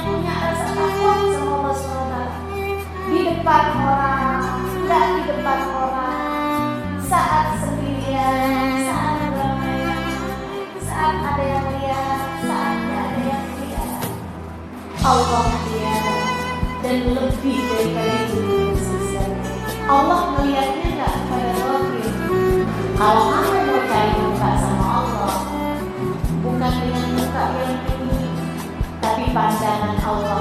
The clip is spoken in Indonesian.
punya rasa takut sama Allah SWT di depan orang, nggak di depan orang, saat sendirian, saat beramai, saat ada yang lihat, saat ada yang lihat. Allah dia dan lebih daripada itu. Allah melihatnya nggak pada Rabbim kalau kamu cari muka sama Allah bukan dengan muka yang tinggi Vajrayana Kalpa